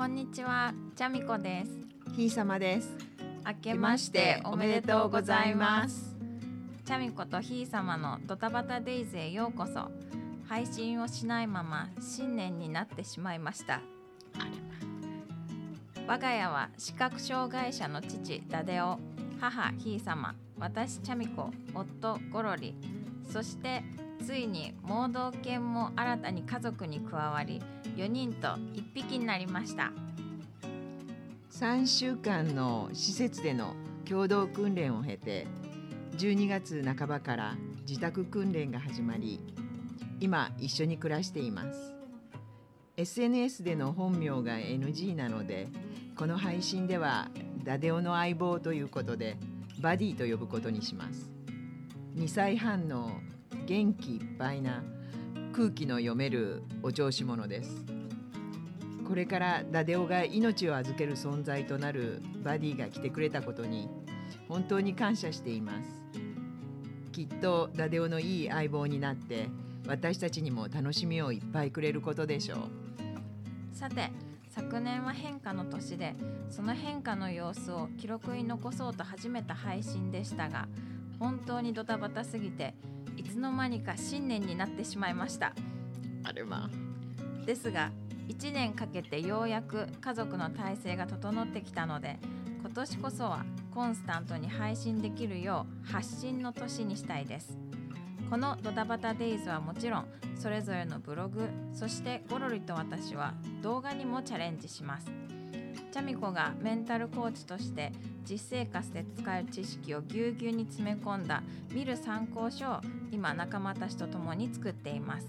こんにちは、チャミコです。ひいさまです。明けましておめでとうございます。チャミコとひいさまのドタバタデイズへようこそ。配信をしないまま新年になってしまいました。我が家は視覚障害者の父ダデオ、母ひいさま、私チャミコ、夫ゴロリ、そしてついに盲導犬も新たに家族に加わり4人と1匹になりました。3週間の施設での共同訓練を経て12月半ばから自宅訓練が始まり今一緒に暮らしています。SNS での本名が NG なのでこの配信ではダデオの相棒ということでバディと呼ぶことにします。2歳半の元気いっぱいな空気の読めるお調子者です。これからダデオが命を預ける存在となるバディが来てくれたことに本当に感謝しています。きっとダデオのいい相棒になって私たちにも楽しみをいっぱいくれることでしょう。さて昨年は変化の年でその変化の様子を記録に残そうと始めた配信でしたが本当にドタバタすぎていつの間にか新年になってしまいました。あれは。ですが1年かけてようやく家族の体制が整ってきたので今年こそはコンスタントに配信できるよう発信の年にしたいです。このドタバタデイズはもちろんそれぞれのブログそしてゴロリと私は動画にもチャレンジしますチャミコがメンタルコーチとして実生活で使える知識をぎゅうぎゅうに詰め込んだ見る参考書を今仲間たちと共に作っています。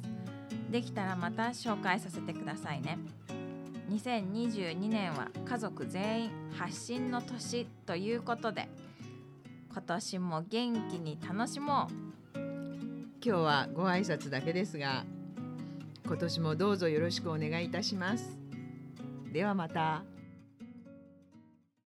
できたらまた紹介させてくださいね。2022年は家族全員発信の年ということで今年も元気に楽しもう。今日はご挨拶だけですが今年もどうぞよろしくお願いいたします。ではまた。